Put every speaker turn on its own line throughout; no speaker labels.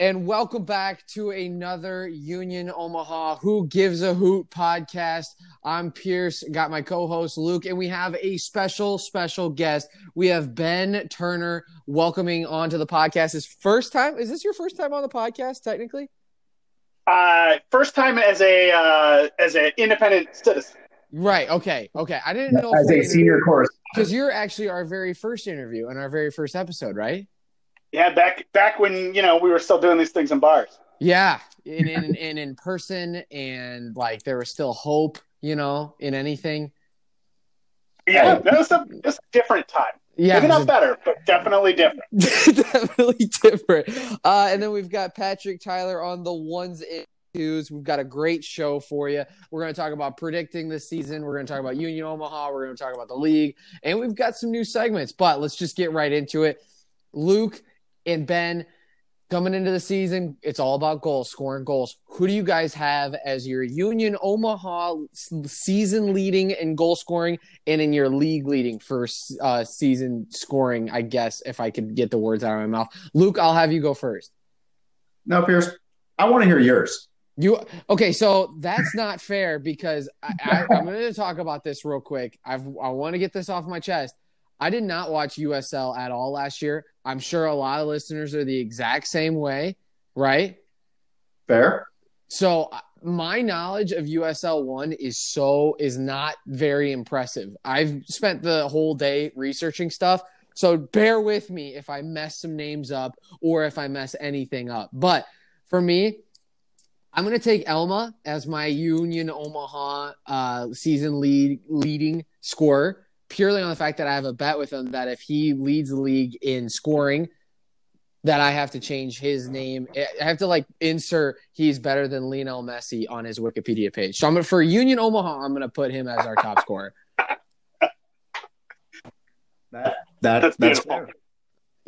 and welcome back to another Union Omaha Who Gives a Hoot podcast. I'm Pierce, got my co host Luke, and we have a special, special guest. We have Ben Turner welcoming onto the podcast. His first time. Is this your first time on the podcast, technically?
Uh, first time as a uh, as an independent citizen.
Right. Okay. Okay. I didn't know
as a senior course
because you're actually our very first interview and our very first episode, right?
Yeah, back back when you know we were still doing these things in bars.
Yeah, and in, in, in person, and like there was still hope, you know, in anything.
Yeah, that was a, it was a different time. Yeah, maybe not a, better, but definitely different.
definitely different. Uh, and then we've got Patrick Tyler on the ones and twos. We've got a great show for you. We're going to talk about predicting this season. We're going to talk about Union Omaha. We're going to talk about the league, and we've got some new segments. But let's just get right into it. Luke, and Ben, coming into the season, it's all about goals, scoring goals. Who do you guys have as your Union Omaha season leading in goal scoring and in your league leading for uh, season scoring? I guess if I could get the words out of my mouth, Luke, I'll have you go first.
No, Pierce, I want to hear yours.
You okay? So that's not fair because I, I, I'm going to talk about this real quick. I've, I want to get this off my chest. I did not watch USL at all last year. I'm sure a lot of listeners are the exact same way, right?
Fair.
So uh, my knowledge of USL one is so is not very impressive. I've spent the whole day researching stuff. So bear with me if I mess some names up or if I mess anything up. But for me, I'm going to take Elma as my Union Omaha uh, season lead leading scorer purely on the fact that I have a bet with him that if he leads the league in scoring, that I have to change his name. I have to like insert he's better than Lionel Messi on his Wikipedia page. So I'm gonna, for Union Omaha, I'm going to put him as our top scorer.
That, that that's, that's fair.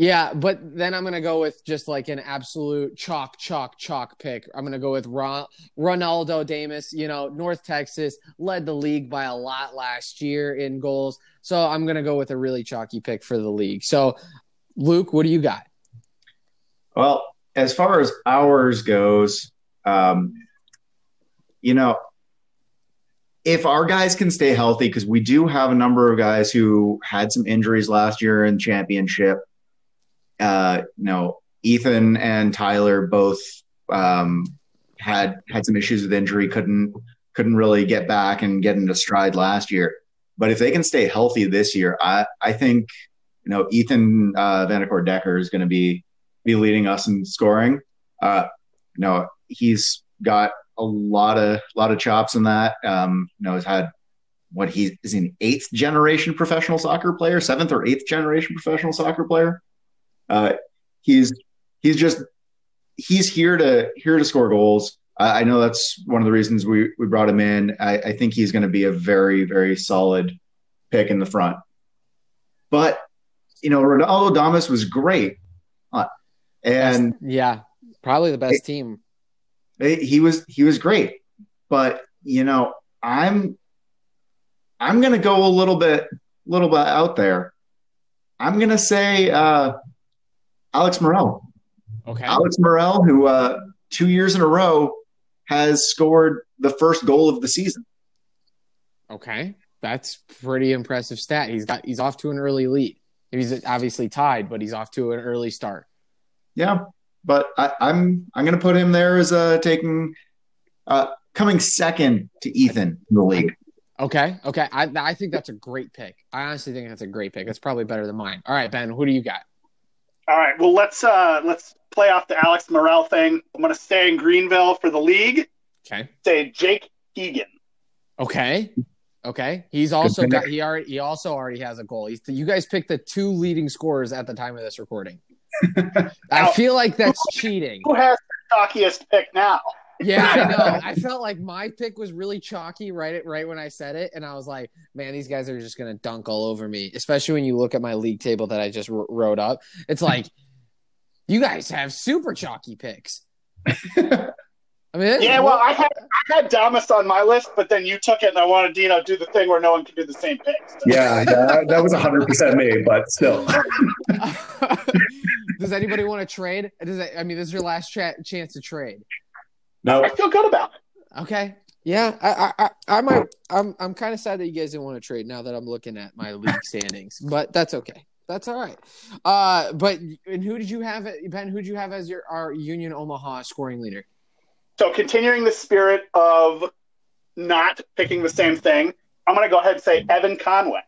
Yeah, but then I'm gonna go with just like an absolute chalk, chalk, chalk pick. I'm gonna go with Ron- Ronaldo Damus. You know, North Texas led the league by a lot last year in goals, so I'm gonna go with a really chalky pick for the league. So, Luke, what do you got?
Well, as far as ours goes, um, you know, if our guys can stay healthy, because we do have a number of guys who had some injuries last year in championship uh, you know, Ethan and Tyler both um, had had some issues with injury, couldn't couldn't really get back and get into stride last year. But if they can stay healthy this year, I I think you know Ethan uh, Vanacore Decker is going to be be leading us in scoring. Uh, you know, he's got a lot of lot of chops in that. Um, you know, has had what he is an eighth generation professional soccer player, seventh or eighth generation professional soccer player. Uh, he's he's just he's here to here to score goals. I, I know that's one of the reasons we we brought him in. I, I think he's going to be a very very solid pick in the front. But you know, Ronaldo Damus was great, uh, and
best, yeah, probably the best it, team.
It, he was he was great, but you know, I'm I'm going to go a little bit a little bit out there. I'm going to say uh, Alex Morrell.
Okay.
Alex Morrell, who uh, two years in a row has scored the first goal of the season.
Okay, that's pretty impressive stat. He's got he's off to an early lead. He's obviously tied, but he's off to an early start.
Yeah, but I, am I'm, I'm going to put him there as uh, taking uh, coming second to Ethan in the league.
Okay, okay, I I think that's a great pick. I honestly think that's a great pick. That's probably better than mine. All right, Ben, who do you got?
All right. Well, let's uh let's play off the Alex Morrell thing. I'm going to stay in Greenville for the league.
Okay.
Say Jake Keegan.
Okay. Okay. He's also got he already he also already has a goal. He's you guys picked the two leading scorers at the time of this recording. I feel like that's cheating.
Who has the chalkiest pick now?
Yeah, I know. I felt like my pick was really chalky right at, right when I said it, and I was like, "Man, these guys are just gonna dunk all over me." Especially when you look at my league table that I just wrote up. It's like you guys have super chalky picks.
I mean, yeah. Well, I had I had Damus on my list, but then you took it, and I wanted to you know do the thing where no one can do the same picks. So.
Yeah, yeah, that was hundred percent me, but still.
Does anybody want to trade? Does that, I mean, this is your last tra- chance to trade.
No, I feel good about
it. Okay. Yeah, I, I, I might. I'm, I'm kind of sad that you guys didn't want to trade. Now that I'm looking at my league standings, but that's okay. That's all right. Uh, but and who did you have, Ben? Who did you have as your our Union Omaha scoring leader?
So continuing the spirit of not picking the same thing, I'm going to go ahead and say Evan Conway.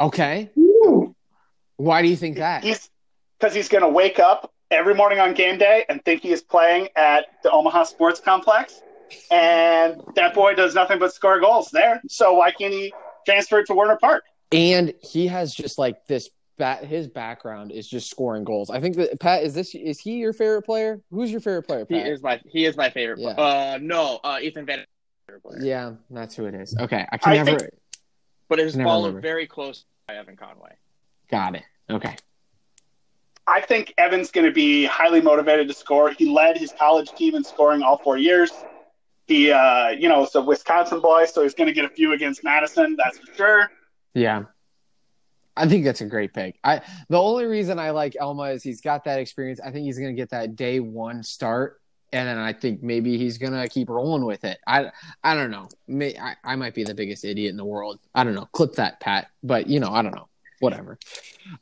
Okay. Ooh. Why do you think that?
He's because he's going to wake up every morning on game day and think he is playing at the Omaha Sports Complex, and that boy does nothing but score goals there. So why can't he transfer to Werner Park?
And he has just like this. Bat, his background is just scoring goals. I think that Pat is this is he your favorite player? Who's your favorite player? Pat?
He is my he is my favorite. Yeah. Uh, no, uh, Ethan Van.
Yeah, that's who it is. Okay, I can I never. Think,
but it was followed very close by Evan Conway.
Got it. Okay.
I think Evan's going to be highly motivated to score. He led his college team in scoring all four years. He, uh, you know, is a Wisconsin boy, so he's going to get a few against Madison. That's for sure.
Yeah. I think that's a great pick. I the only reason I like Elma is he's got that experience. I think he's going to get that day one start, and then I think maybe he's going to keep rolling with it. I I don't know. May, I, I might be the biggest idiot in the world. I don't know. Clip that, Pat. But you know, I don't know whatever.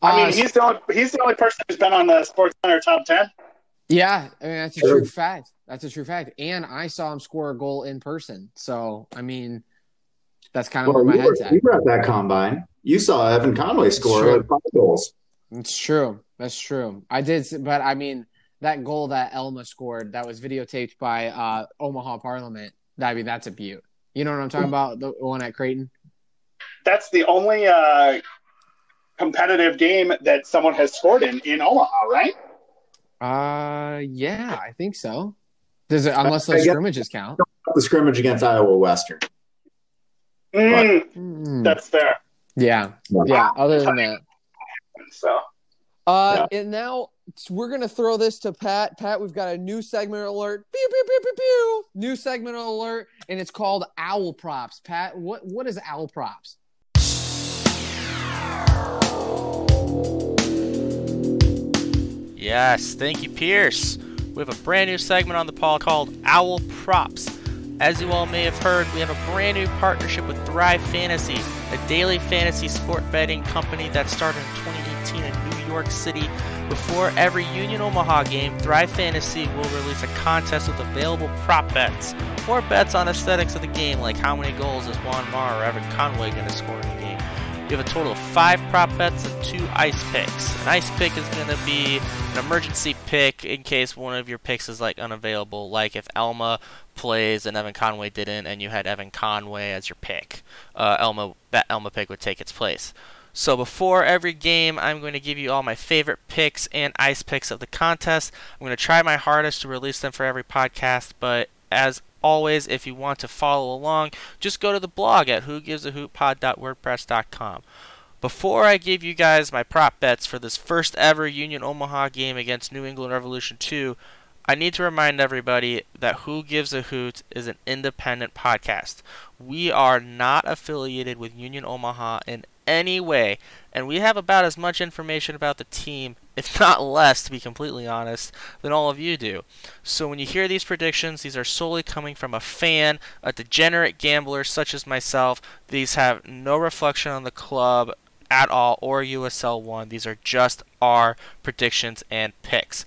I mean, uh, he's the only he's the only person who's been on the Sports Center top ten.
Yeah, I mean that's a true fact. That's a true fact. And I saw him score a goal in person. So I mean, that's kind of well, where my head's
were, at. You were at that combine. You saw Evan Conway score like five goals.
It's true. That's true. I did, but I mean that goal that Elma scored that was videotaped by uh, Omaha Parliament. I mean that's a beaut. You know what I'm talking about? The one at Creighton.
That's the only uh, competitive game that someone has scored in in Omaha, right?
Uh, yeah, I think so. Does it unless those scrimmages count?
The scrimmage against Iowa Western.
Mm, mm. That's fair.
Yeah, yeah. Other than that,
so.
Uh, yeah. and now we're gonna throw this to Pat. Pat, we've got a new segment alert. Pew pew pew pew pew. New segment alert, and it's called Owl Props. Pat, what what is Owl Props?
Yes, thank you, Pierce. We have a brand new segment on the Paul called Owl Props. As you all may have heard, we have a brand new partnership with Thrive Fantasy, a daily fantasy sport betting company that started in 2018 in New York City. Before every Union Omaha game, Thrive Fantasy will release a contest with available prop bets or bets on aesthetics of the game, like how many goals is Juan Mar or Evan Conway going to score in the. You have a total of five prop bets and two ice picks. An ice pick is going to be an emergency pick in case one of your picks is like unavailable, like if Elma plays and Evan Conway didn't, and you had Evan Conway as your pick. Uh, Elma that Elma pick would take its place. So before every game, I'm going to give you all my favorite picks and ice picks of the contest. I'm going to try my hardest to release them for every podcast, but as always, if you want to follow along, just go to the blog at whogivesahootpod.wordpress.com. Before I give you guys my prop bets for this first ever Union Omaha game against New England Revolution 2, I need to remind everybody that Who Gives a Hoot is an independent podcast. We are not affiliated with Union Omaha in any way, and we have about as much information about the team, if not less, to be completely honest, than all of you do. So when you hear these predictions, these are solely coming from a fan, a degenerate gambler such as myself. These have no reflection on the club at all or USL 1. These are just our predictions and picks.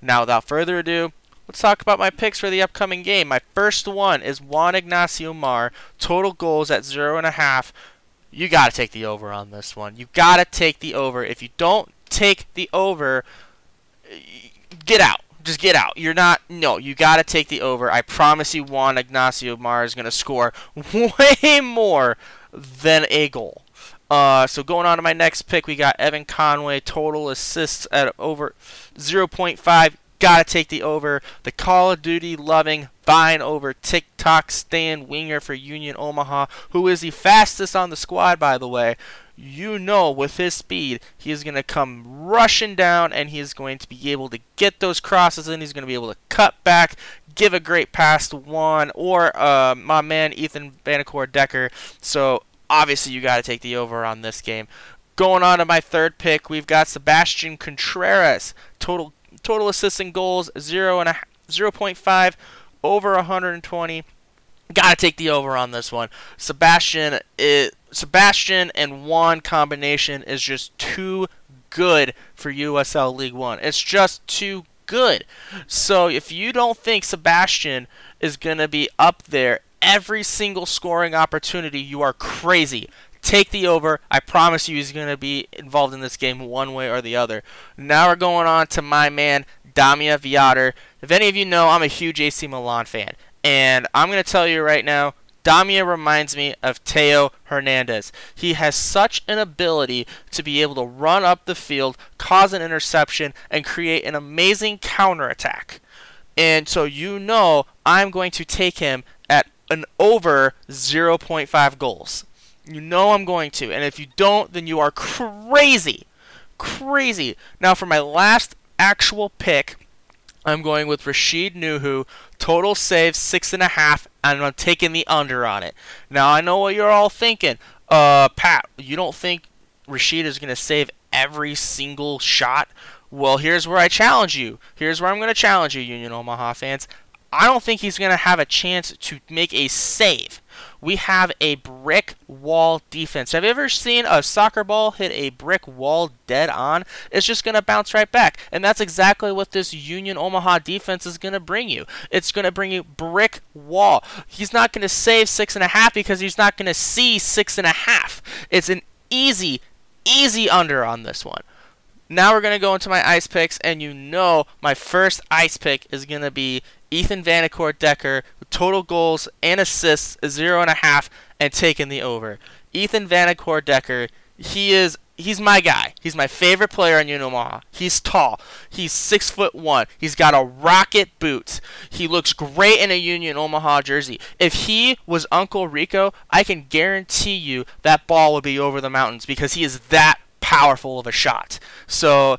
Now, without further ado, Let's talk about my picks for the upcoming game. My first one is Juan Ignacio Mar, total goals at zero and a half you got to take the over on this one. You got to take the over. If you don't take the over, get out. Just get out. You're not. No, you got to take the over. I promise you, Juan Ignacio Mar is going to score way more than a goal. Uh, so going on to my next pick, we got Evan Conway total assists at over 0.5. Gotta take the over. The Call of Duty loving Vine over TikTok stand winger for Union Omaha, who is the fastest on the squad, by the way. You know, with his speed, he is going to come rushing down and he is going to be able to get those crosses in. He's going to be able to cut back, give a great pass to Juan or uh, my man Ethan Vanacore Decker. So, obviously, you got to take the over on this game. Going on to my third pick, we've got Sebastian Contreras. Total total assists and goals, zero and a 0.5 over 120. Got to take the over on this one. Sebastian, it, Sebastian and Juan combination is just too good for USL League One. It's just too good. So if you don't think Sebastian is going to be up there every single scoring opportunity, you are crazy. Take the over. I promise you he's going to be involved in this game one way or the other. Now we're going on to my man, Damia Viader. If any of you know, I'm a huge AC Milan fan. And I'm going to tell you right now, Damia reminds me of Theo Hernandez. He has such an ability to be able to run up the field, cause an interception, and create an amazing counterattack. And so you know I'm going to take him at an over 0.5 goals. You know I'm going to. And if you don't, then you are crazy. Crazy. Now, for my last actual pick, I'm going with Rashid Nuhu. Total save six and a half, and I'm taking the under on it. Now I know what you're all thinking. Uh, Pat, you don't think Rashid is going to save every single shot? Well, here's where I challenge you. Here's where I'm going to challenge you, Union Omaha fans. I don't think he's going to have a chance to make a save we have a brick wall defense. Have you ever seen a soccer ball hit a brick wall dead on? It's just going to bounce right back. And that's exactly what this Union Omaha defense is going to bring you. It's going to bring you brick wall. He's not going to save six and a half because he's not going to see six and a half. It's an easy, easy under on this one. Now we're going to go into my ice picks, and you know my first ice pick is going to be Ethan Vanacore Decker, total goals and assists, zero and a half, and taking the over. Ethan Vanacore Decker, he is he's my guy. He's my favorite player in Union Omaha. He's tall. He's six foot one. He's got a rocket boot. He looks great in a Union Omaha jersey. If he was Uncle Rico, I can guarantee you that ball would be over the mountains because he is that powerful of a shot. So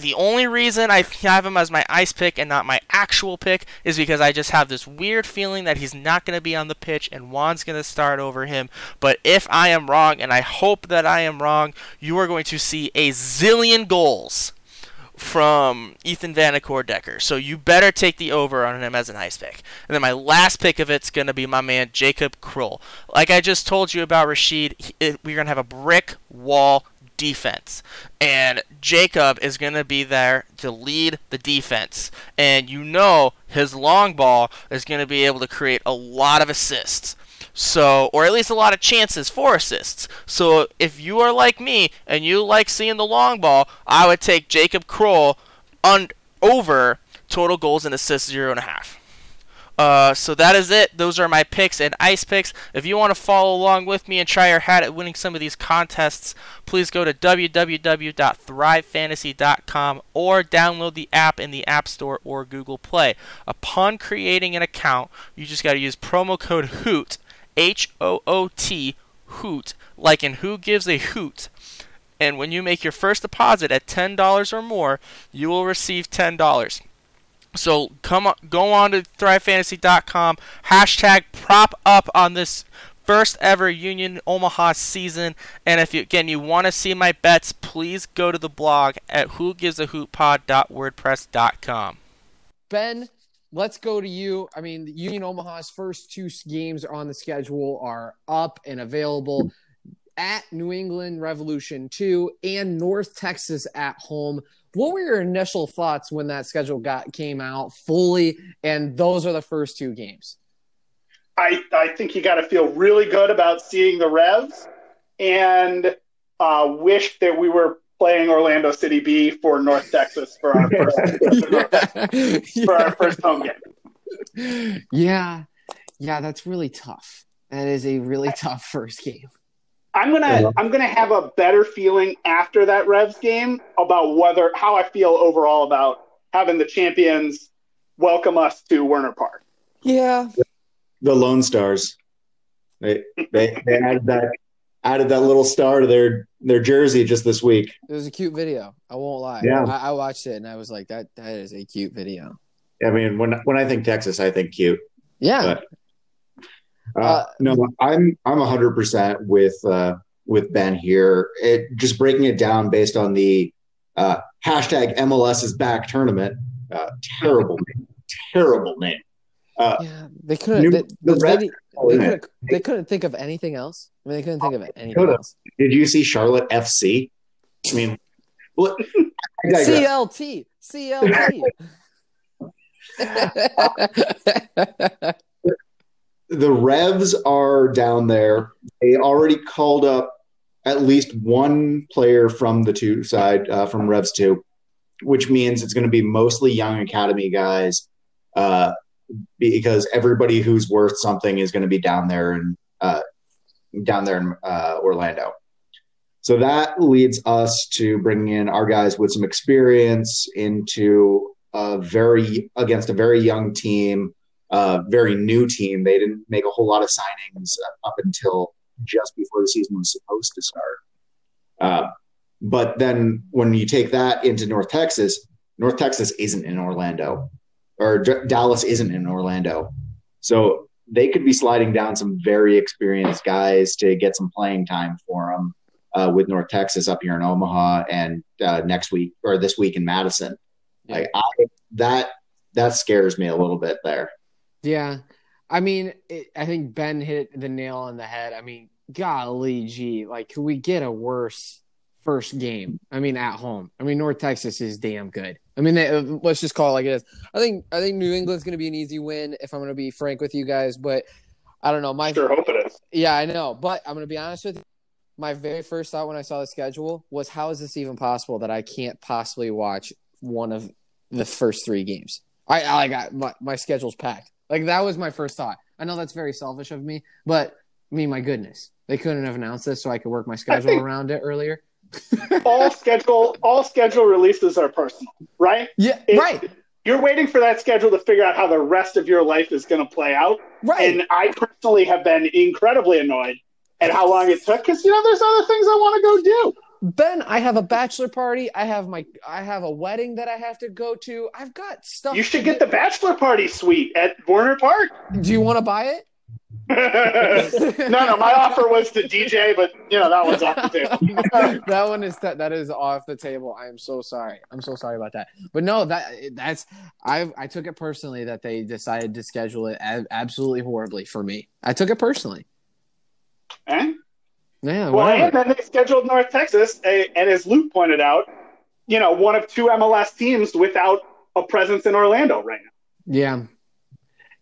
the only reason I have him as my ice pick and not my actual pick is because I just have this weird feeling that he's not going to be on the pitch and Juan's going to start over him. But if I am wrong, and I hope that I am wrong, you are going to see a zillion goals from Ethan Vanacore Decker. So you better take the over on him as an ice pick. And then my last pick of it's going to be my man Jacob Krull. Like I just told you about Rashid, we're going to have a brick wall defense. And Jacob is going to be there to lead the defense. And you know his long ball is going to be able to create a lot of assists. So, or at least a lot of chances for assists. So, if you are like me and you like seeing the long ball, I would take Jacob Kroll on over total goals and assists zero and a half. Uh, so that is it. Those are my picks and ice picks. If you want to follow along with me and try your hat at winning some of these contests, please go to www.thrivefantasy.com or download the app in the App Store or Google Play. Upon creating an account, you just got to use promo code HOOT, H O O T, HOOT, like in Who Gives a Hoot. And when you make your first deposit at $10 or more, you will receive $10. So come on, go on to thrivefantasy.com. Hashtag prop up on this first ever Union Omaha season. And if you again you want to see my bets, please go to the blog at whogivesahootpod.wordpress.com.
Ben, let's go to you. I mean, Union Omaha's first two games on the schedule are up and available at New England Revolution 2 and North Texas at home. What were your initial thoughts when that schedule got came out fully? And those are the first two games.
I I think you got to feel really good about seeing the Revs, and uh, wish that we were playing Orlando City B for North Texas for our first yeah. for our first home
game. Yeah, yeah, that's really tough. That is a really tough first game.
I'm gonna yeah. I'm gonna have a better feeling after that Revs game about whether how I feel overall about having the champions welcome us to Werner Park.
Yeah.
The Lone Stars. They they, they added that added that little star to their their jersey just this week.
It was a cute video. I won't lie.
Yeah.
I, I watched it and I was like, that that is a cute video.
I mean, when when I think Texas, I think cute.
Yeah. But
uh, uh, no, I'm I'm 100 percent with uh, with Ben here. It just breaking it down based on the uh, hashtag MLS is back tournament. Uh, terrible name. Terrible name. Uh,
yeah, they couldn't. They, the they, they, couldn't, they, couldn't think of anything else. I mean, they couldn't think of anything else.
Did you see Charlotte FC? I mean, well,
CLT, CLT.
The Revs are down there. They already called up at least one player from the two side uh, from Revs two, which means it's going to be mostly young academy guys, uh, because everybody who's worth something is going to be down there and uh, down there in uh, Orlando. So that leads us to bringing in our guys with some experience into a very against a very young team, a very new team. They didn't make a whole lot of signings up until just before the season was supposed to start. Uh, but then when you take that into North Texas, North Texas isn't in Orlando, or D- Dallas isn't in Orlando. So they could be sliding down some very experienced guys to get some playing time for them uh, with North Texas up here in Omaha and uh, next week or this week in Madison. Like I, that that scares me a little bit there.
Yeah, I mean, it, I think Ben hit the nail on the head. I mean, golly gee, like, can we get a worse first game? I mean, at home. I mean, North Texas is damn good. I mean, they, uh, let's just call it like it is. I think I think New England's going to be an easy win if I'm going to be frank with you guys, but I don't know. My
sure hope it is.
Yeah, I know, but I'm going to be honest with you. My very first thought when I saw the schedule was, how is this even possible that I can't possibly watch one of the first three games? I, I got my, my schedule's packed. Like that was my first thought. I know that's very selfish of me, but I mean, my goodness, they couldn't have announced this so I could work my schedule around it earlier.
all schedule, all schedule releases are personal, right?
Yeah, it, right.
You're waiting for that schedule to figure out how the rest of your life is going to play out.
Right.
And I personally have been incredibly annoyed at how long it took because you know there's other things I want to go do.
Ben, I have a bachelor party. I have my I have a wedding that I have to go to. I've got stuff.
You should get the bachelor party suite at Werner Park.
Do you want to buy it?
no, no, my offer was to DJ, but you know that one's off the table.
that one is that that is off the table. I am so sorry. I'm so sorry about that. But no, that that's I I took it personally that they decided to schedule it absolutely horribly for me. I took it personally.
Eh?
Yeah.
Well, and then they scheduled North Texas, and as Luke pointed out, you know, one of two MLS teams without a presence in Orlando right now.
Yeah.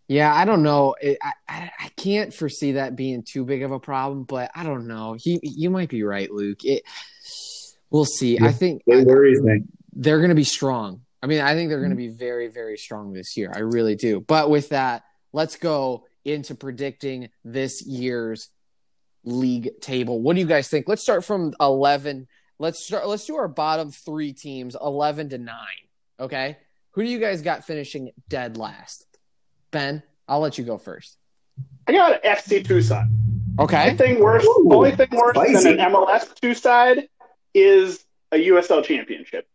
Yeah, I don't know. It, I, I, I can't foresee that being too big of a problem, but I don't know. He you might be right, Luke. It we'll see. I think
it worries me.
They're going to be strong. I mean, I think they're going to be very very strong this year. I really do. But with that, let's go into predicting this year's league table. What do you guys think? Let's start from 11. Let's start let's do our bottom 3 teams 11 to 9, okay? Who do you guys got finishing dead last? Ben, I'll let you go first.
I got FC Tucson.
Okay.
Only thing worse, Ooh, only thing worse spicy. than an MLS two side is a USL championship.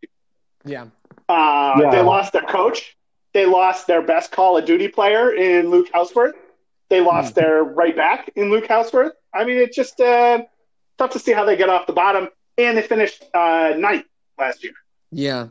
Yeah.
Uh, yeah. They lost their coach. They lost their best Call of Duty player in Luke Houseworth. They lost mm. their right back in Luke Houseworth. I mean, it's just uh, tough to see how they get off the bottom. And they finished uh, ninth last year.
Yeah.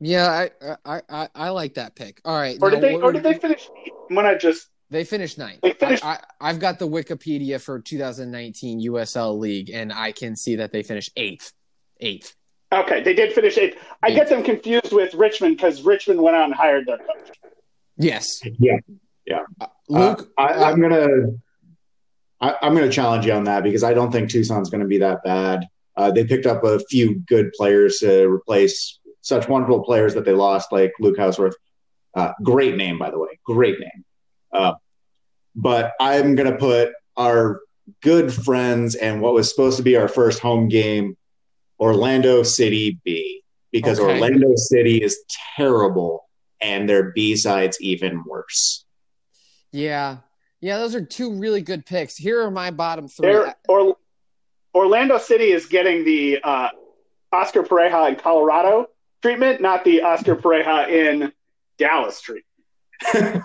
Yeah, I, I I I like that pick. All right,
or did they or did they finish? When I just
they finished ninth.
They finished.
I, I, have got the Wikipedia for 2019 USL League, and I can see that they finished eighth. Eighth.
Okay, they did finish eighth. I eighth. get them confused with Richmond because Richmond went out and hired their coach.
Yes.
Yeah. Yeah. Uh, Luke, uh, I, am gonna. I, am gonna challenge you on that because I don't think Tucson's gonna be that bad. Uh, they picked up a few good players to replace such wonderful players that they lost, like Luke Houseworth. Uh, great name, by the way. Great name. Uh, but I'm going to put our good friends and what was supposed to be our first home game, Orlando City B, because okay. Orlando City is terrible and their B side's even worse.
Yeah. Yeah, those are two really good picks. Here are my bottom three.
Or, Orlando City is getting the uh, Oscar Pareja in Colorado treatment, not the Oscar Pareja in Dallas treatment.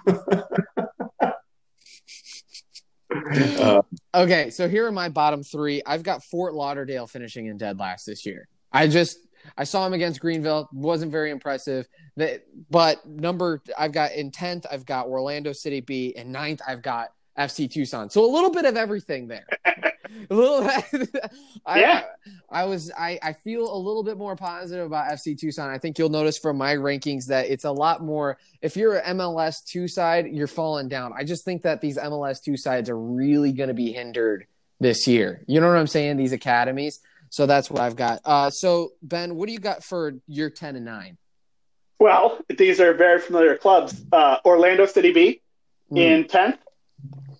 uh, okay, so here are my bottom three. I've got Fort Lauderdale finishing in dead last this year. I just I saw him against Greenville, wasn't very impressive. But number I've got in tenth, I've got Orlando City B, and ninth, I've got FC Tucson. So a little bit of everything there. a little. I, yeah. I, I was. I, I feel a little bit more positive about FC Tucson. I think you'll notice from my rankings that it's a lot more. If you're an MLS two side, you're falling down. I just think that these MLS two sides are really going to be hindered this year. You know what I'm saying? These academies. So that's what I've got. Uh, so Ben, what do you got for your ten and nine?
Well, these are very familiar clubs. Uh, Orlando City B mm. in tenth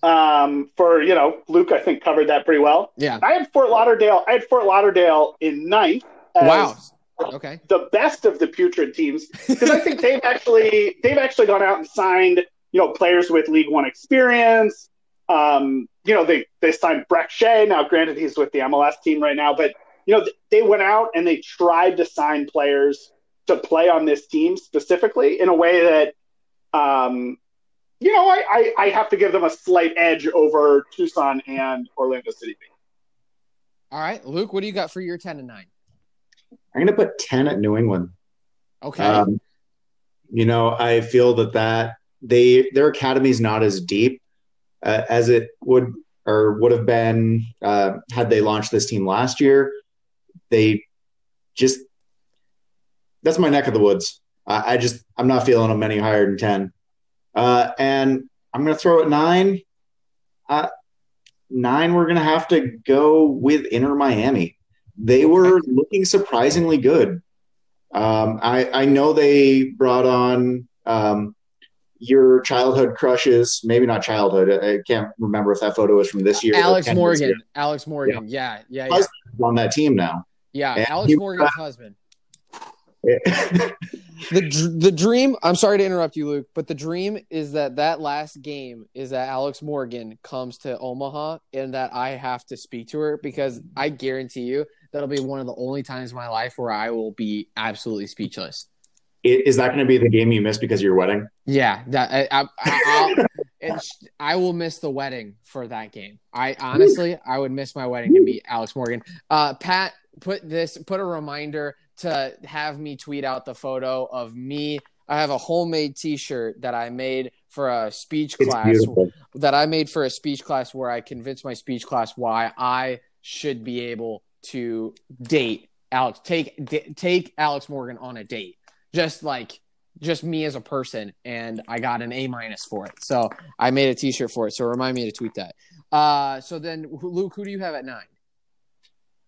um, for you know Luke, I think covered that pretty well.
Yeah,
I had Fort Lauderdale. I had Fort Lauderdale in ninth.
wow. Okay.
The best of the putrid teams because I think they've actually they've actually gone out and signed you know players with League One experience. Um, you know they they signed Brek Shea. Now, granted, he's with the MLS team right now, but you know they went out and they tried to sign players to play on this team specifically in a way that um, you know, I, I, I, have to give them a slight edge over Tucson and Orlando City.
All right, Luke, what do you got for your ten and nine?
I'm going to put ten at New England.
Okay. Um,
you know, I feel that that they their academy is not as deep uh, as it would or would have been uh, had they launched this team last year. They just that's my neck of the woods. I, I just I'm not feeling them any higher than ten. Uh, and I'm going to throw it nine. Uh, nine, we're going to have to go with Inter Miami. They were looking surprisingly good. Um, I, I know they brought on um, your childhood crushes, maybe not childhood. I can't remember if that photo was from this year.
Alex Morgan. Alex Morgan. Yeah, yeah, yeah.
yeah. On that team now.
Yeah, and Alex Morgan's husband. the the dream. I'm sorry to interrupt you, Luke, but the dream is that that last game is that Alex Morgan comes to Omaha and that I have to speak to her because I guarantee you that'll be one of the only times in my life where I will be absolutely speechless.
Is that going to be the game you miss because of your wedding?
Yeah, that I, I, I will miss the wedding for that game. I honestly, I would miss my wedding to meet Alex Morgan. Uh, Pat, put this, put a reminder to have me tweet out the photo of me. I have a homemade T-shirt that I made for a speech class that I made for a speech class where I convinced my speech class why I should be able to date Alex, take d- take Alex Morgan on a date, just like just me as a person, and I got an A minus for it. So I made a T-shirt for it. So remind me to tweet that. Uh, so then, Luke, who do you have at nine?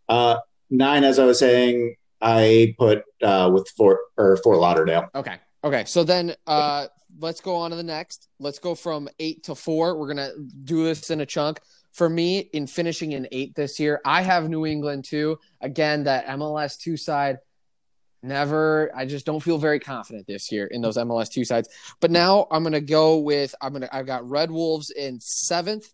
Uh, nine, as I was saying, I put uh, with Fort or Fort Lauderdale.
Okay. Okay. So then uh, let's go on to the next. Let's go from eight to four. We're gonna do this in a chunk. For me, in finishing in eight this year, I have New England too. Again, that MLS two side. Never. I just don't feel very confident this year in those MLS two sides. But now I'm gonna go with. I'm gonna. I've got Red Wolves in seventh.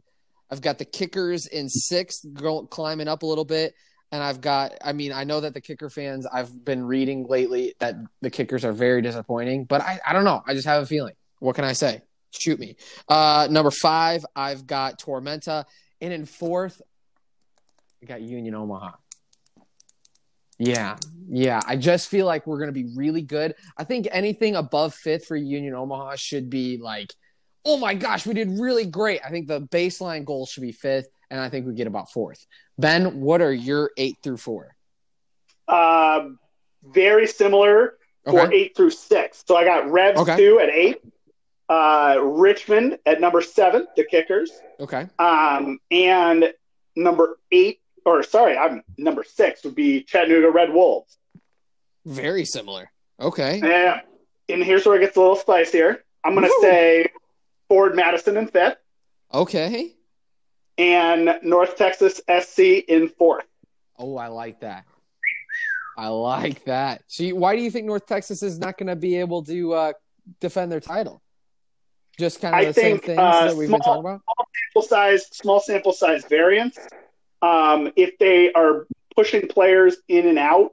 I've got the Kickers in sixth, go, climbing up a little bit and I've got I mean I know that the kicker fans I've been reading lately that the kickers are very disappointing, but I I don't know. I just have a feeling. What can I say? Shoot me. Uh number 5, I've got Tormenta and in fourth I got Union Omaha. Yeah. Yeah, I just feel like we're going to be really good. I think anything above 5th for Union Omaha should be like oh my gosh, we did really great. I think the baseline goal should be 5th and I think we get about 4th. Ben, what are your eight through four?
Um, very similar for okay. eight through six. So I got Revs okay. two at eight, uh, Richmond at number seven, the Kickers.
Okay.
Um, and number eight, or sorry, I'm number six would be Chattanooga Red Wolves.
Very similar. Okay.
Yeah. And here's where it gets a little spicier. I'm going to say Forward Madison in fifth.
Okay
and North Texas SC in fourth.
Oh, I like that. I like that. See, why do you think North Texas is not going to be able to uh, defend their title? Just kind of I the think, same things uh, that we've small, been talking about.
Small sample size, small sample size variance. Um, if they are pushing players in and out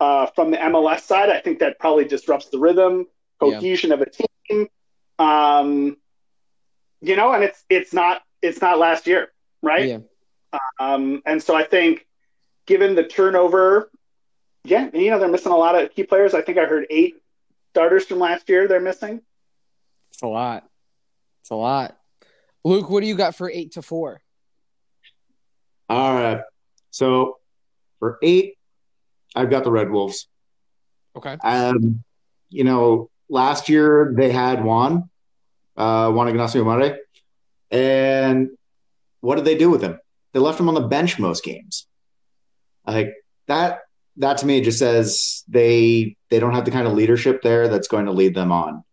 uh, from the MLS side, I think that probably disrupts the rhythm, cohesion yeah. of a team. Um, you know, and it's it's not it's not last year, right? Yeah. Um, and so I think, given the turnover yeah, you know they're missing a lot of key players. I think I heard eight starters from last year they're missing.
It's a lot. It's a lot. Luke, what do you got for eight to four?
All right. So for eight, I've got the Red Wolves.
Okay.
Um, you know, last year they had Juan, uh, Juan Ignacio Amare, and what did they do with him? They left him on the bench most games. Like that, that to me just says they they don't have the kind of leadership there that's going to lead them on.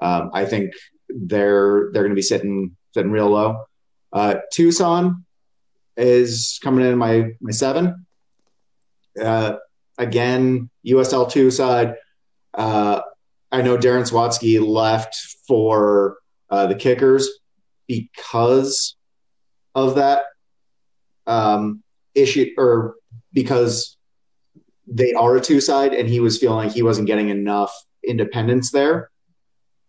Um, I think they're they're going to be sitting sitting real low. Uh, Tucson is coming in my my seven. Uh, again, USL two side. Uh, I know Darren Sawatzky left for uh, the Kickers because of that um, issue, or because they are a two side, and he was feeling like he wasn't getting enough independence there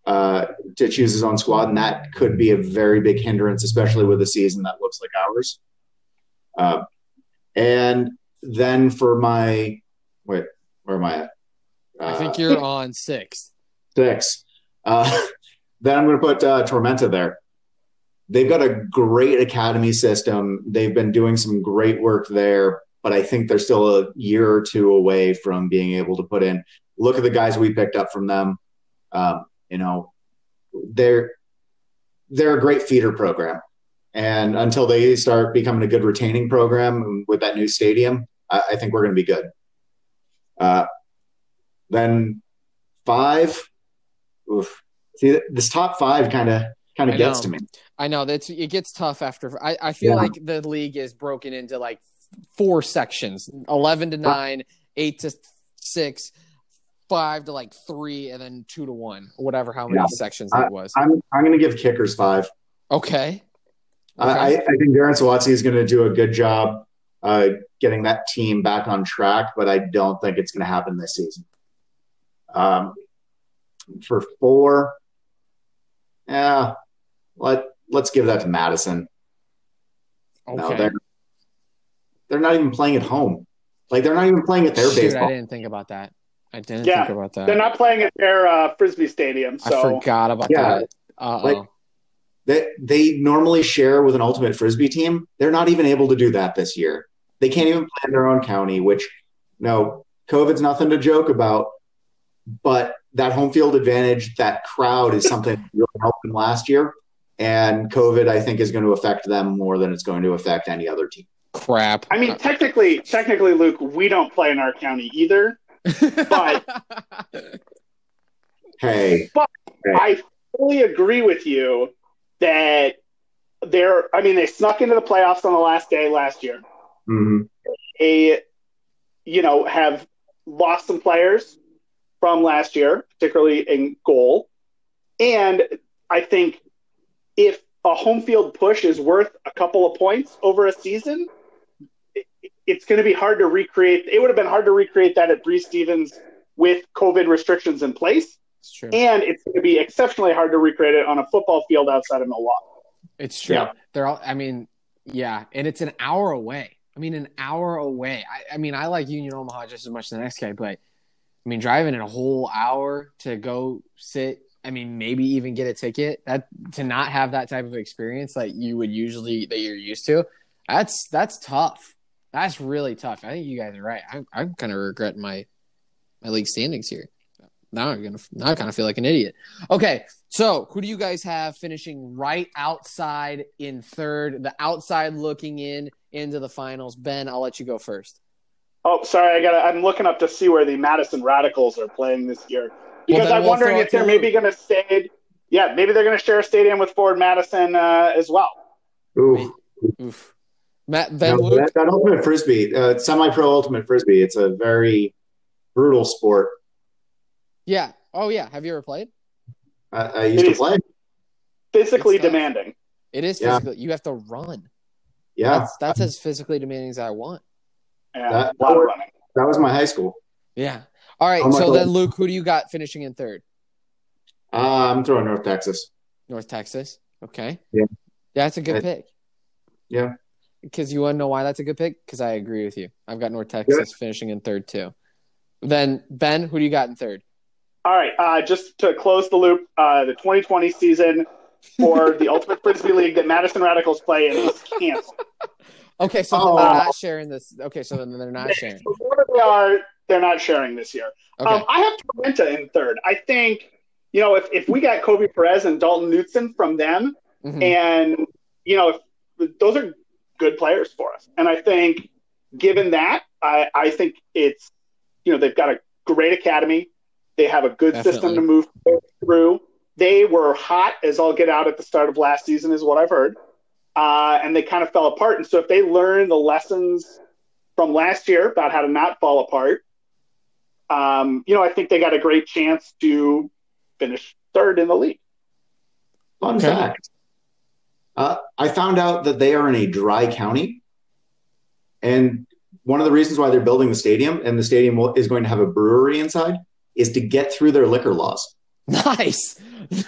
uh, to choose his own squad, and that could be a very big hindrance, especially with a season that looks like ours. Uh, and then for my wait, where am I at?
Uh, I think you're on six.
Six. Uh, then I'm going to put uh, Tormenta there. They've got a great academy system. They've been doing some great work there, but I think they're still a year or two away from being able to put in. Look at the guys we picked up from them. Um, you know, they're they're a great feeder program. And until they start becoming a good retaining program with that new stadium, I, I think we're going to be good. Uh, then five, oof. see this top five kind of kind of gets to me.
I know that's it gets tough after. I, I feel yeah. like the league is broken into like four sections: eleven to nine, eight to six, five to like three, and then two to one, whatever how many yeah. sections I, it was.
I'm I'm going to give kickers five.
Okay.
Okay. I, I think Darren Sawatzky is going to do a good job uh, getting that team back on track, but I don't think it's going to happen this season. Um, for four, yeah, let let's give that to Madison. Okay. No, they're they're not even playing at home. Like they're not even playing at their
Shoot,
baseball.
I didn't think about that. I didn't yeah, think about that.
They're not playing at their uh, frisbee stadium. So.
I forgot about yeah, that. Uh-oh. Like,
they, they normally share with an ultimate frisbee team. They're not even able to do that this year. They can't even play in their own county, which no, COVID's nothing to joke about. But that home field advantage, that crowd is something that really helped them last year. And COVID, I think, is going to affect them more than it's going to affect any other team.
Crap.
I mean, technically, technically, Luke, we don't play in our county either. But
hey,
but hey. I fully agree with you that they're, I mean, they snuck into the playoffs on the last day last year.
Mm-hmm.
They, you know, have lost some players from last year, particularly in goal. And I think if a home field push is worth a couple of points over a season, it's going to be hard to recreate. It would have been hard to recreate that at Breese Stevens with COVID restrictions in place.
It's true.
And it's going to be exceptionally hard to recreate it on a football field outside of Milwaukee.
It's true. Yeah. They're all, I mean, yeah. And it's an hour away. I mean, an hour away. I, I mean, I like Union Omaha just as much as the next guy, but I mean, driving in a whole hour to go sit, I mean, maybe even get a ticket that to not have that type of experience like you would usually that you're used to. That's that's tough. That's really tough. I think you guys are right. I'm I'm kind of regretting my my league standings here now I'm gonna now I kind of feel like an idiot. Okay, so who do you guys have finishing right outside in third, the outside looking in into the finals? Ben, I'll let you go first.
Oh, sorry, I got. I'm looking up to see where the Madison Radicals are playing this year because well, I'm we'll wondering if they're maybe going to stay. Yeah, maybe they're going to share a stadium with Forward Madison uh, as well.
Oof.
Oof. Matt, ben
no, that, that, ultimate frisbee, uh, semi-pro ultimate frisbee, it's a very brutal sport.
Yeah. Oh yeah. Have you ever played?
I, I used it to play.
Physically demanding.
It is physically. Yeah. You have to run.
Yeah.
That's, that's as physically demanding as I want.
Yeah. That, that, was,
that was my high school.
Yeah. All right. so then, Luke, who do you got finishing in third?
Uh, I'm throwing North Texas.
North Texas. Okay.
Yeah.
That's a good I, pick.
Yeah.
Because you want to know why that's a good pick? Because I agree with you. I've got North Texas yeah. finishing in third too. Then Ben, who do you got in third?
All right, uh, just to close the loop, uh, the 2020 season for the Ultimate Frisbee League that Madison Radicals play in is canceled.
Okay, so oh. they're not sharing this. Okay, so then they're not sharing.
They are, they're not sharing this year. Okay. Um, I have Tormenta in third. I think you know if, if we got Kobe Perez and Dalton Knutson from them, mm-hmm. and you know if, those are good players for us, and I think given that, I I think it's you know they've got a great academy. They have a good Definitely. system to move through. They were hot as all get out at the start of last season, is what I've heard uh, and they kind of fell apart. And so if they learn the lessons from last year about how to not fall apart, um, you know, I think they got a great chance to finish third in the league.
Fun okay. fact: uh, I found out that they are in a dry county, and one of the reasons why they're building the stadium and the stadium is going to have a brewery inside is to get through their liquor laws.
Nice.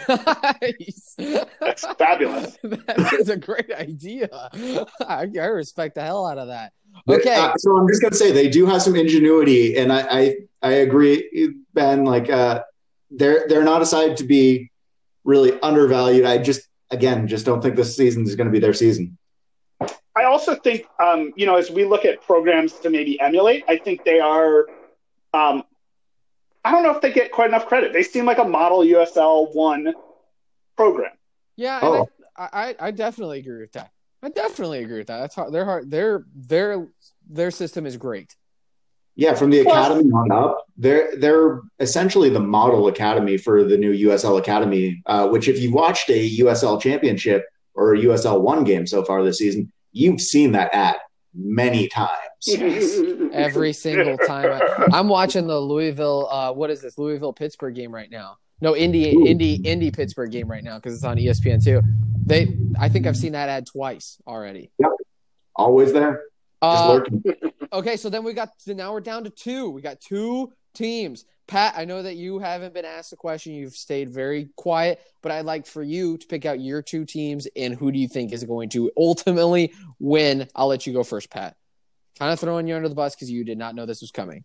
Nice.
That's fabulous.
that is a great idea. I, I, respect the hell out of that. Okay.
Uh, so I'm just gonna say they do have some ingenuity, and I I, I agree, Ben. Like uh, they're they're not a side to be really undervalued. I just again just don't think this season is going to be their season.
I also think, um, you know, as we look at programs to maybe emulate, I think they are um, I don't know if they get quite enough credit. They seem like a model USL one program.
Yeah, oh. I, I, I definitely agree with that. I definitely agree with that. That's how their heart their their their system is great.
Yeah, from the academy on up, they're they're essentially the model academy for the new USL academy. Uh, which, if you've watched a USL championship or a USL one game so far this season, you've seen that ad many times.
Yes. Every single time. I, am watching the Louisville. Uh, what is this? Louisville Pittsburgh game right now. No, Indy, Ooh. Indy, Indy Pittsburgh game right now because it's on ESPN too. They, I think I've seen that ad twice already.
Yep, always there.
Uh, okay, so then we got so now we're down to two. We got two teams. Pat, I know that you haven't been asked a question. You've stayed very quiet, but I'd like for you to pick out your two teams and who do you think is going to ultimately win. I'll let you go first, Pat. Kind of throwing you under the bus because you did not know this was coming.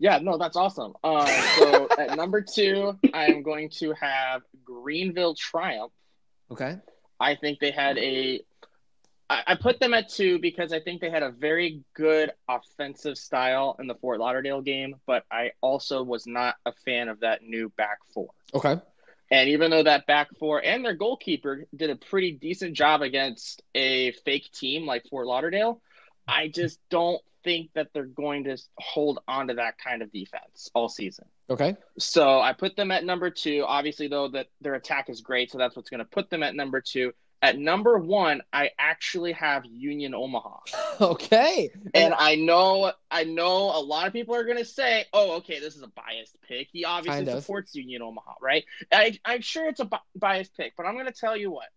Yeah, no, that's awesome. Uh, so at number two, I am going to have Greenville Triumph.
Okay.
I think they had a I, put them at two because I think they had a very good offensive style in the Fort Lauderdale game, but I also was not a fan of that new back four.
Okay.
And even though that back four and their goalkeeper did a pretty decent job against a fake team like Fort Lauderdale, I just don't think that they're going to hold on to that kind of defense all season.
Okay.
So I put them at number two. Obviously, though, that their attack is great, so that's what's going to put them at number two. At number one, I actually have Union Omaha.
Okay.
And I know I know a lot of people are gonna say, oh, okay, this is a biased pick. He obviously kind supports of. Union Omaha, right? I, I'm sure it's a bi- biased pick, but I'm gonna tell you what.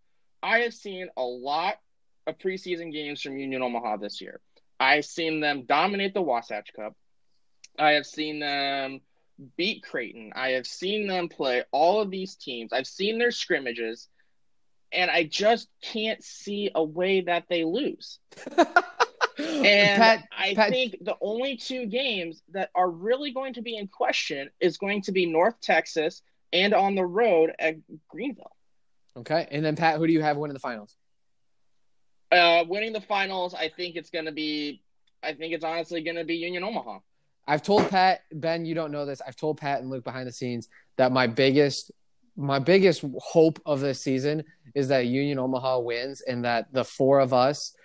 I have seen a lot of preseason games from Union Omaha this year. I've seen them dominate the Wasatch Cup. I have seen them beat Creighton. I have seen them play all of these teams. I've seen their scrimmages and I just can't see a way that they lose. and Pat, I Pat, think the only two games that are really going to be in question is going to be North Texas and on the road at Greenville.
Okay, and then Pat, who do you have winning the finals?
Uh, winning the finals, I think it's going to be. I think it's honestly going to be Union Omaha.
I've told Pat Ben, you don't know this. I've told Pat and Luke behind the scenes that my biggest my biggest hope of this season is that Union Omaha wins and that the four of us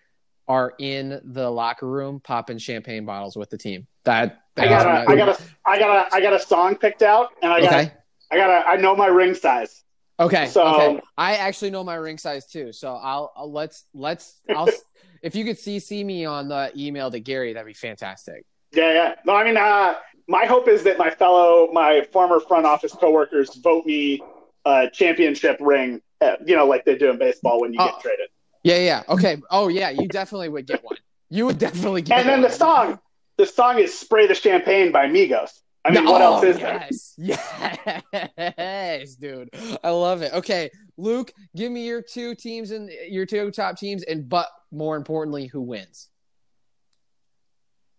are in the locker room popping champagne bottles with the team. That, that
I got a, I got a, I got a, I got a song picked out, and I got, okay. I got a, I know my ring size.
Okay. So okay. I actually know my ring size too. So I'll, I'll let's let's I'll if you could see see me on the email to Gary, that'd be fantastic.
Yeah, yeah. No, I mean, uh, my hope is that my fellow, my former front office coworkers vote me a championship ring, uh, you know, like they do in baseball when you get oh. traded.
Yeah, yeah. Okay. Oh, yeah. You definitely would get one. You would definitely get.
And then
one.
the song, the song is "Spray the Champagne" by Migos. I mean, no, what else is
yes. there? Yes, dude. I love it. Okay, Luke, give me your two teams and your two top teams, and but more importantly, who wins?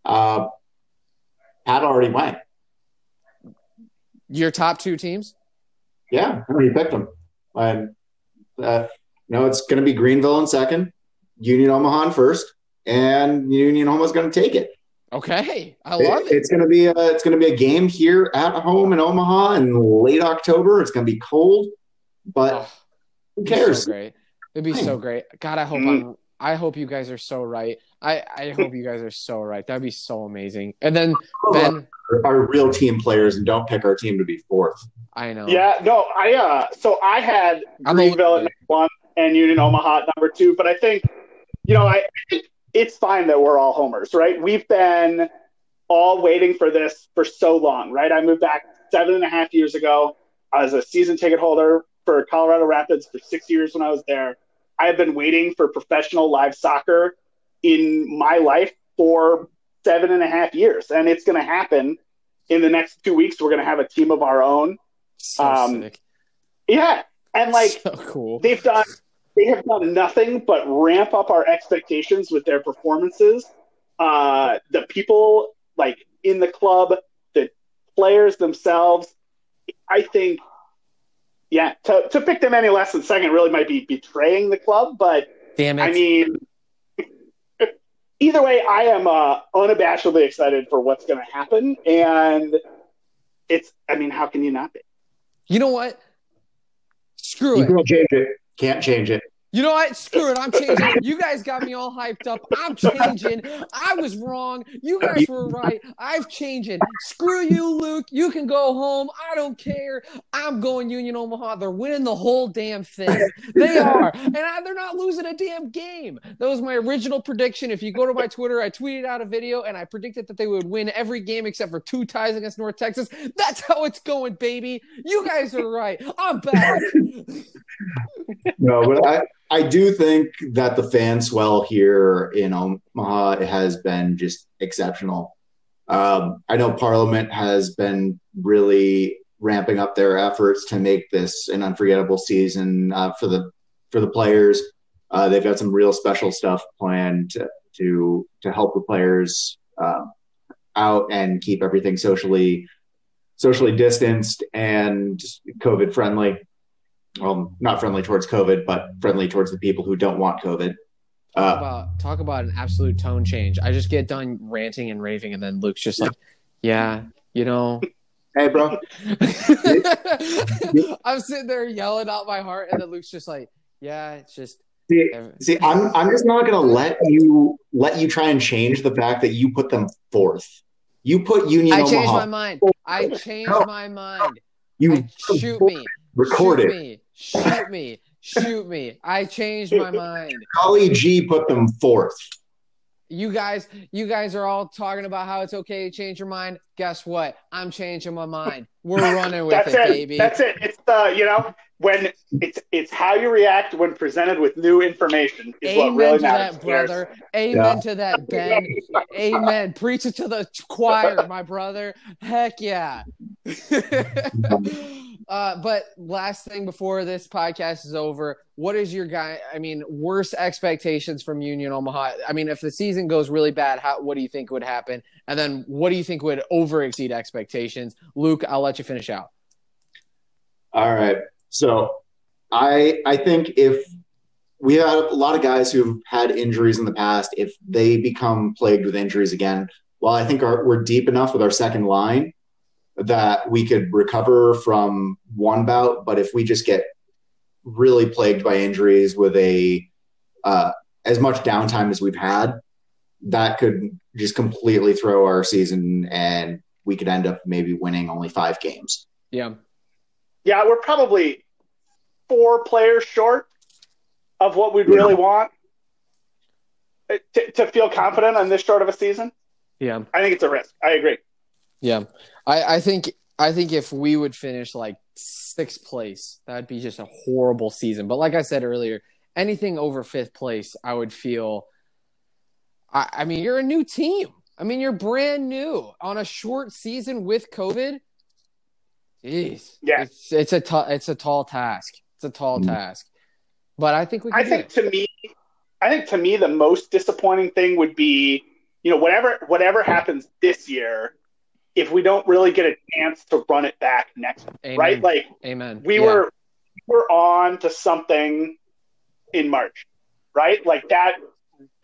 Uh, Pat already went.
Your top two teams?
Yeah, I already picked them. And uh, no, it's going to be Greenville in second, Union Omaha in first, and Union Omaha's going to take it.
Okay, I love it.
it. It's going to be a, it's going to be a game here at home in Omaha in late October. It's going to be cold, but oh, who cares?
So great. It'd be so great. God, I hope. I'm. I hope you guys are so right. I, I hope you guys are so right. That'd be so amazing. And then Ben,
our real team players, and don't pick our team to be fourth.
I know.
Yeah, no, I uh, so I had Greenville at number one and Union Omaha at number two, but I think, you know, I think it's fine that we're all homers, right? We've been all waiting for this for so long, right? I moved back seven and a half years ago as a season ticket holder for Colorado Rapids for six years when I was there. I have been waiting for professional live soccer in my life for seven and a half years, and it's going to happen in the next two weeks. We're going to have a team of our own.
So um.
Yeah, and like
so cool.
they've done, they have done nothing but ramp up our expectations with their performances. Uh, the people like in the club, the players themselves. I think, yeah, to, to pick them any less than second really might be betraying the club. But
damn it,
I mean, either way, I am uh, unabashedly excited for what's going to happen, and it's. I mean, how can you not be?
You know what? Screw
you
it.
Can't change it. Can't change it.
You know what? Screw it. I'm changing. You guys got me all hyped up. I'm changing. I was wrong. You guys were right. I'm changing. Screw you, Luke. You can go home. I don't care. I'm going Union Omaha. They're winning the whole damn thing. They are. And I, they're not losing a damn game. That was my original prediction. If you go to my Twitter, I tweeted out a video and I predicted that they would win every game except for two ties against North Texas. That's how it's going, baby. You guys are right. I'm back.
no, but I. I do think that the fan swell here in Omaha has been just exceptional. Um, I know Parliament has been really ramping up their efforts to make this an unforgettable season uh, for the for the players. Uh, they've got some real special stuff planned to to, to help the players uh, out and keep everything socially socially distanced and COVID friendly well, not friendly towards COVID, but friendly towards the people who don't want COVID.
Uh, talk about talk about an absolute tone change. I just get done ranting and raving, and then Luke's just like, "Yeah, you know."
Hey, bro.
I'm sitting there yelling out my heart, and then Luke's just like, "Yeah, it's just."
See, see, I'm I'm just not gonna let you let you try and change the fact that you put them fourth. You put Union.
I
Omaha
changed my mind. I changed no. my mind.
You
shoot me.
Record
shoot
it.
Me. Shoot me. Shoot me. I changed my mind.
Golly G put them fourth.
You guys, you guys are all talking about how it's okay to change your mind. Guess what? I'm changing my mind. We're running with
That's
it,
it,
baby.
That's it. It's the you know when it's it's how you react when presented with new information is
Amen
what really
to
matters.
that, brother. Amen yeah. to that, Ben. Amen. Preach it to the choir, my brother. Heck yeah. Uh, but last thing before this podcast is over, what is your guy? I mean, worst expectations from Union Omaha. I mean, if the season goes really bad, how what do you think would happen? And then what do you think would over exceed expectations? Luke, I'll let you finish out.
All right. So I I think if we have a lot of guys who've had injuries in the past, if they become plagued with injuries again, well, I think our, we're deep enough with our second line that we could recover from one bout. But if we just get really plagued by injuries with a uh, as much downtime as we've had, that could just completely throw our season, and we could end up maybe winning only five games.
Yeah,
yeah, we're probably four players short of what we'd yeah. really want to, to feel confident on this short of a season.
Yeah,
I think it's a risk. I agree.
Yeah, I, I think I think if we would finish like sixth place, that'd be just a horrible season. But like I said earlier, anything over fifth place, I would feel. I, I mean, you're a new team. I mean, you're brand new on a short season with COVID. Jeez,
yeah,
it's it's a t- it's a tall task. It's a tall mm-hmm. task, but I think we. I
think to me, I think to me the most disappointing thing would be, you know, whatever whatever happens this year, if we don't really get a chance to run it back next,
Amen.
right? Like
Amen.
we
Yeah.
were we were on to something in March, right? Like that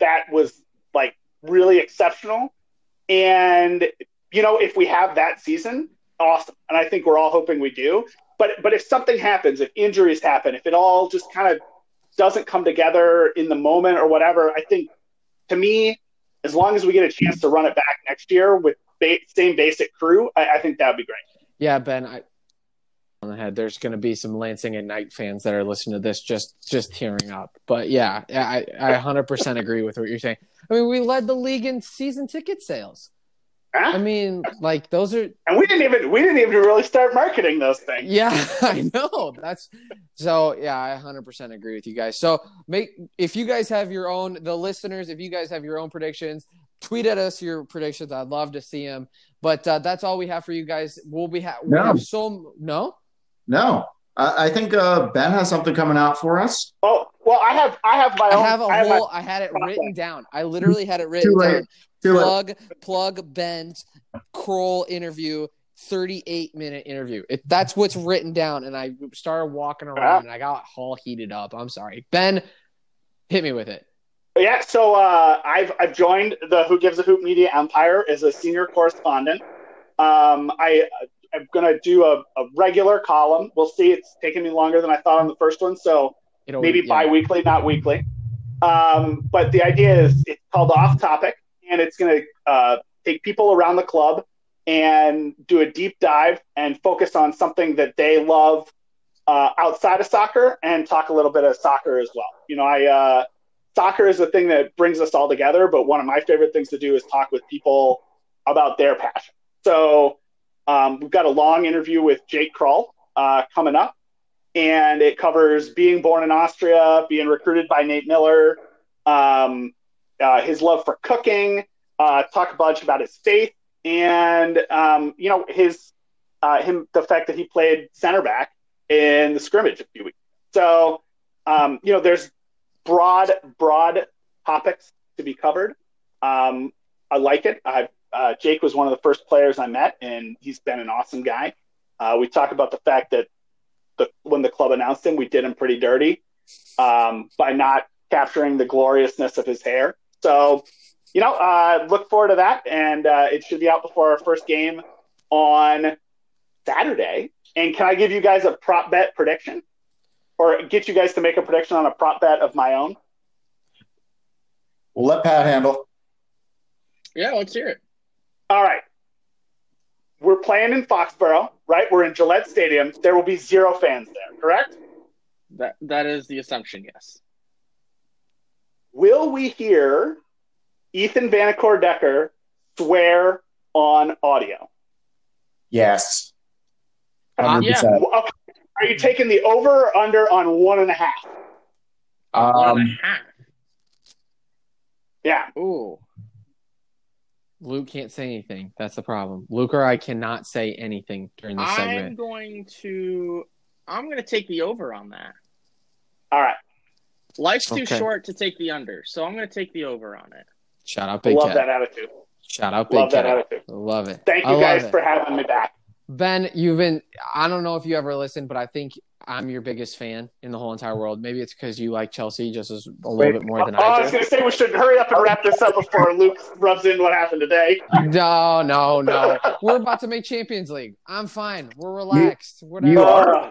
that was like really exceptional. And you know, if we have that season, awesome. And I think we're all hoping we do. But but if something happens, if injuries happen, if it all just kind of doesn't come together in the moment or whatever, I think to me, as long as we get a chance to run it back next year with ba- same basic crew, I, I think that would be great.
Yeah, Ben, I on the head. There's going to be some Lansing Ignite fans that are listening to this just just tearing up. But yeah, I I 100% agree with what you're saying. I mean, we led the league in season ticket sales.
Huh?
I mean, like those are
and we didn't even we didn't even really start marketing those things.
yeah, I know. That's so yeah, I 100% agree with you guys. So make if you guys have your own the listeners, if you guys have your own predictions, tweet at us your predictions. I'd love to see them. But uh, that's all we have for you guys. We'll be ha- we
No.
have so no.
No, I, I think uh, Ben has something coming out for us.
Oh well, I have I have my
I
own.
have a
I have my-
whole. I had it written down. I literally had it written
Too late.
down.
Too late.
Plug plug Ben's Kroll interview. 38 minute interview. It, that's what's written down. And I started walking around and I got all heated up. I'm sorry. Ben, hit me with it.
Yeah, so uh, I've I've joined the Who Gives a Hoot Media Empire as a senior correspondent. Um, I I'm gonna do a, a regular column. We'll see. It's taking me longer than I thought on the first one, so
It'll,
maybe
yeah.
bi-weekly, not weekly. Um, but the idea is it's called Off Topic, and it's gonna uh, take people around the club and do a deep dive and focus on something that they love uh, outside of soccer and talk a little bit of soccer as well. You know, I uh, soccer is the thing that brings us all together, but one of my favorite things to do is talk with people about their passion. So um, we've got a long interview with Jake Krull uh, coming up, and it covers being born in Austria, being recruited by Nate Miller, um, uh, his love for cooking, uh, talk a bunch about his faith, and um, you know his uh, him the fact that he played center back in the scrimmage a few weeks. So um, you know there's broad broad topics to be covered. Um, I like it. I, uh, Jake was one of the first players I met, and he's been an awesome guy. Uh, we talk about the fact that the, when the club announced him, we did him pretty dirty um, by not capturing the gloriousness of his hair. So, you know, uh, look forward to that, and uh, it should be out before our first game on Saturday. And can I give you guys a prop bet prediction, or get you guys to make a prediction on a prop bet of my own?
We'll let Pat handle.
Yeah, let's hear it.
All right. We're playing in Foxborough, right? We're in Gillette Stadium. There will be zero fans there, correct?
That that is the assumption. Yes.
Will we hear Ethan Vanacore Decker swear on audio?
Yes.
Uh,
100%.
Okay. Are you taking the over or under on one and a half?
One
Um,
a half.
Yeah.
Ooh.
Luke can't say anything. That's the problem. Luke or I cannot say anything during this
I'm
segment.
going to. I'm going to take the over on that.
All right.
Life's too
Okay.
short to take the under, so I'm going to take the over on it.
Shout out, Big
Love
Cat.
that attitude.
Shout out, Big
Love that
Cat.
attitude.
Love it.
Thank you
love
guys for having me back.
Ben, you've been, I don't know if you ever listened, but I think I'm your biggest fan in the whole entire world. Maybe it's because you like Chelsea just as a little
Wait.
bit more than
I
I
was going to say we should hurry up and wrap this up before Luke rubs in what happened today.
No, no, no. We're about to make Champions League. I'm fine. We're relaxed. Whatever.
you are?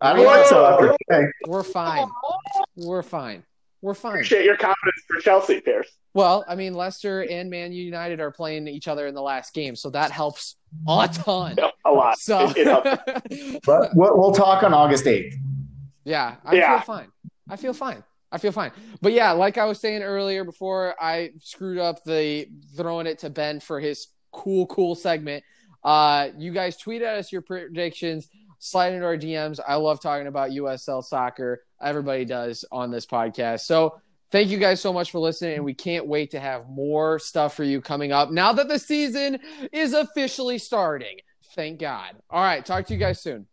I don't like
Whoa.
soccer. Okay.
We're fine. We're fine. We're fine.
appreciate your confidence for Chelsea, Pierce.
Well, I mean, Leicester and Man United are playing each other in the last game, so that helps a ton.
A lot.
So,
It, it.
But we'll, we'll talk on August 8th.
yeah, I
Yeah.
feel fine. I feel fine. I feel fine. But yeah, like I was saying earlier before I screwed up the throwing it to Ben for his cool, cool segment. Uh, you guys tweet at us your predictions, slide into our DMs. I love talking about USL soccer. Everybody does on this podcast. So thank you guys so much for listening, and we can't wait to have more stuff for you coming up now that the season is officially starting. Thank God. All right, talk to you guys soon.